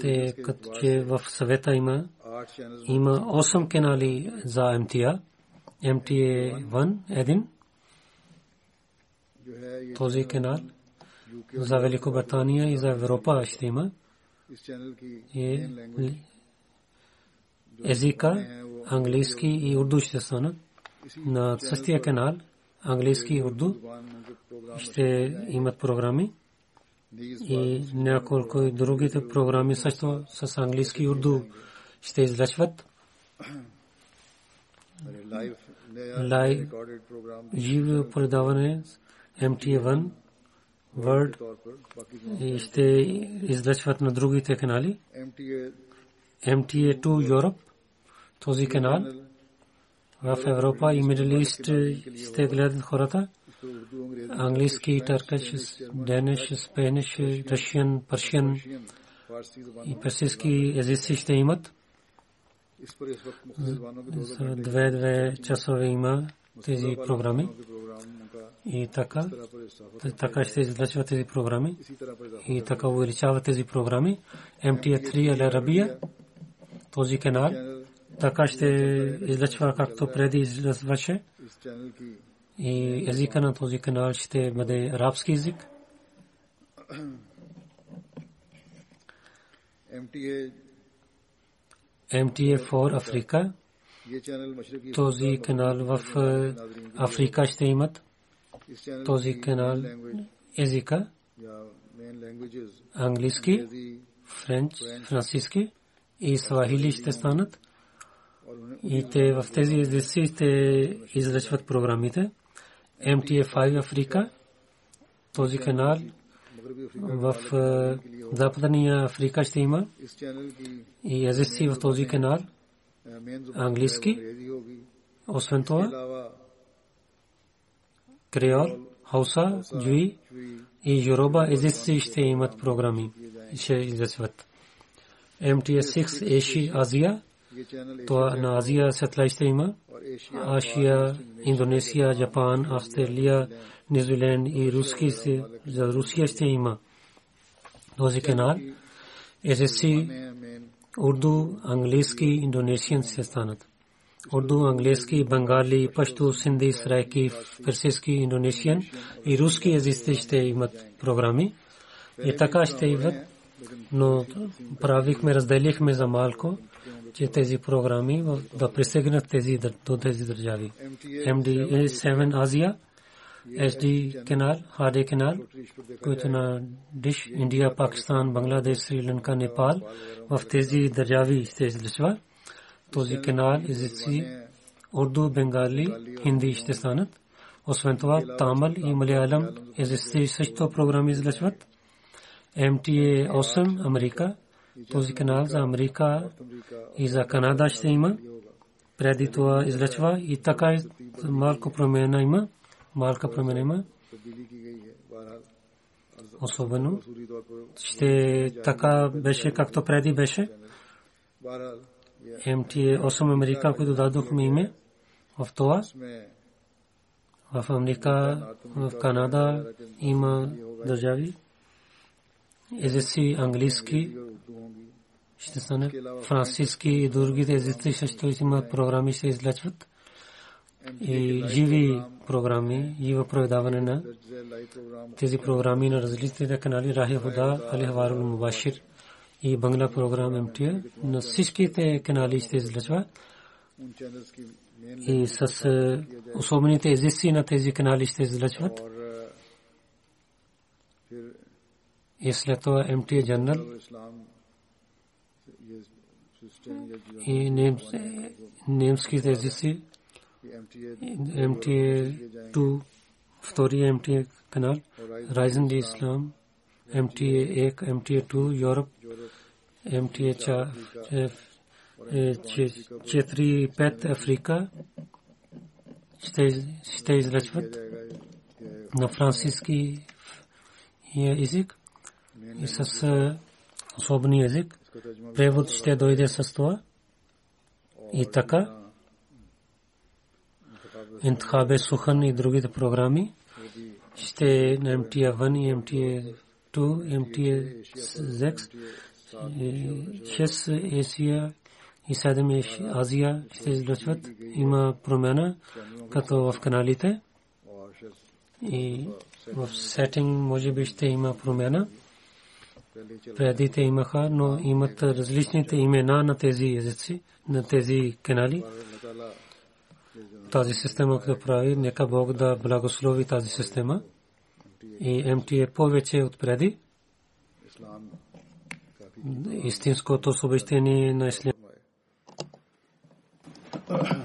те като че в съвета има има 8 канали за MTA. MTA 1 един. Този канал за Великобритания и за Европа ще има. И езика английски и урду ще станат. На същия канал английски и урду ще имат програми и няколко другите програми също с английски и урду ще излъчват. Лайв живо предаване MTA1 Word и ще излъчват на другите канали. MTA2 Europe този канал в Европа и Middle East ще гледат хората. Английски, търкаш, денеш, спенеш, рашиан, першиан и персийски езици ще имат. Две-две часове има тези програми. И така, така ще излъчва тези програми. И така увеличава тези програми. MTA3 Ал Арабия, този канал, така ще излъчва както преди излъчваше. И езика на този канал ще бъде арабски език. MTA4 Африка. Този канал в Африка ще имат този канал езика английски, френч, франциски и свахили ще станат. И те в тези езици ще излъчват програмите. MTA5 Африка, този канал в Западния Африка ще има и езици в този канал английски. Освен това, креол, хауса, джуи и юроба езици ще имат програми. Ще излъчват. MTA6 Еши Азия, това на Азия сателайт ще има. Ашия, Индонезия, Japан, Австралия, Нидерланд и руски се, за Русия ще има. Този канал езици урду, английски, индонезиен се станат. Урду, английски, бенгали, пашту, синди, срайки, персийски, индонезиен и руски езици ще имат програми. И така ще имат, но правихме, разделихме за малко, че тези програми да пристигнат тези, до тези държави. MD7 Азия, SD канал, HD канал, който на Диш, Индия, Пакистан, Бангладеш, Сри Ланка, Непал, в тези държави ще излъчва. Този канал езици урду, бенгали, хинди ще станат. Освен това, Тамил и Малиалам езици също програми излъчват. MTA 8 Америка, този канал за Америка и за Канада ще има. Преди това излъчва и така малко промена има. Малка промена има. Особено ще така беше както преди беше. MTA 8 Америка, които дадохме име в това. В Америка, в Канада има държави. Езици английски ще стане франциски и другите езици също има програми ще излъчват. И живи програми, живо предаване на тези програми на различните канали Рахи Худа, Али Хаварул Мубашир и Бангла програм МТА на всичките канали ще излъчва. И с особените езици на тези канали ще излъчват. И след това МТА Джанрал и немските езици MTA2 втори MTA канал Rising the Islam MTA 1 MTA2 Europe MTA 4-5 Африка ще, ще излъчват на франциски език и с особен език. Превод ще дойде с това. И така, Интхабе Сухан и другите програми ще на MTA1 и MTA2, MTA6, 6 Азия и 7 Азия ще излъчват. Има промяна като в каналите и в сетинг може би ще има промяна. Преди те имаха, но имат различните имена на тези езици, на тези канали. Тази система, като прави, нека Бог да благослови тази система. И МТ е повече от преди. Истинското съобщение на Ислам. [coughs]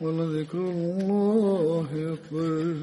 ولذكر الله أكبر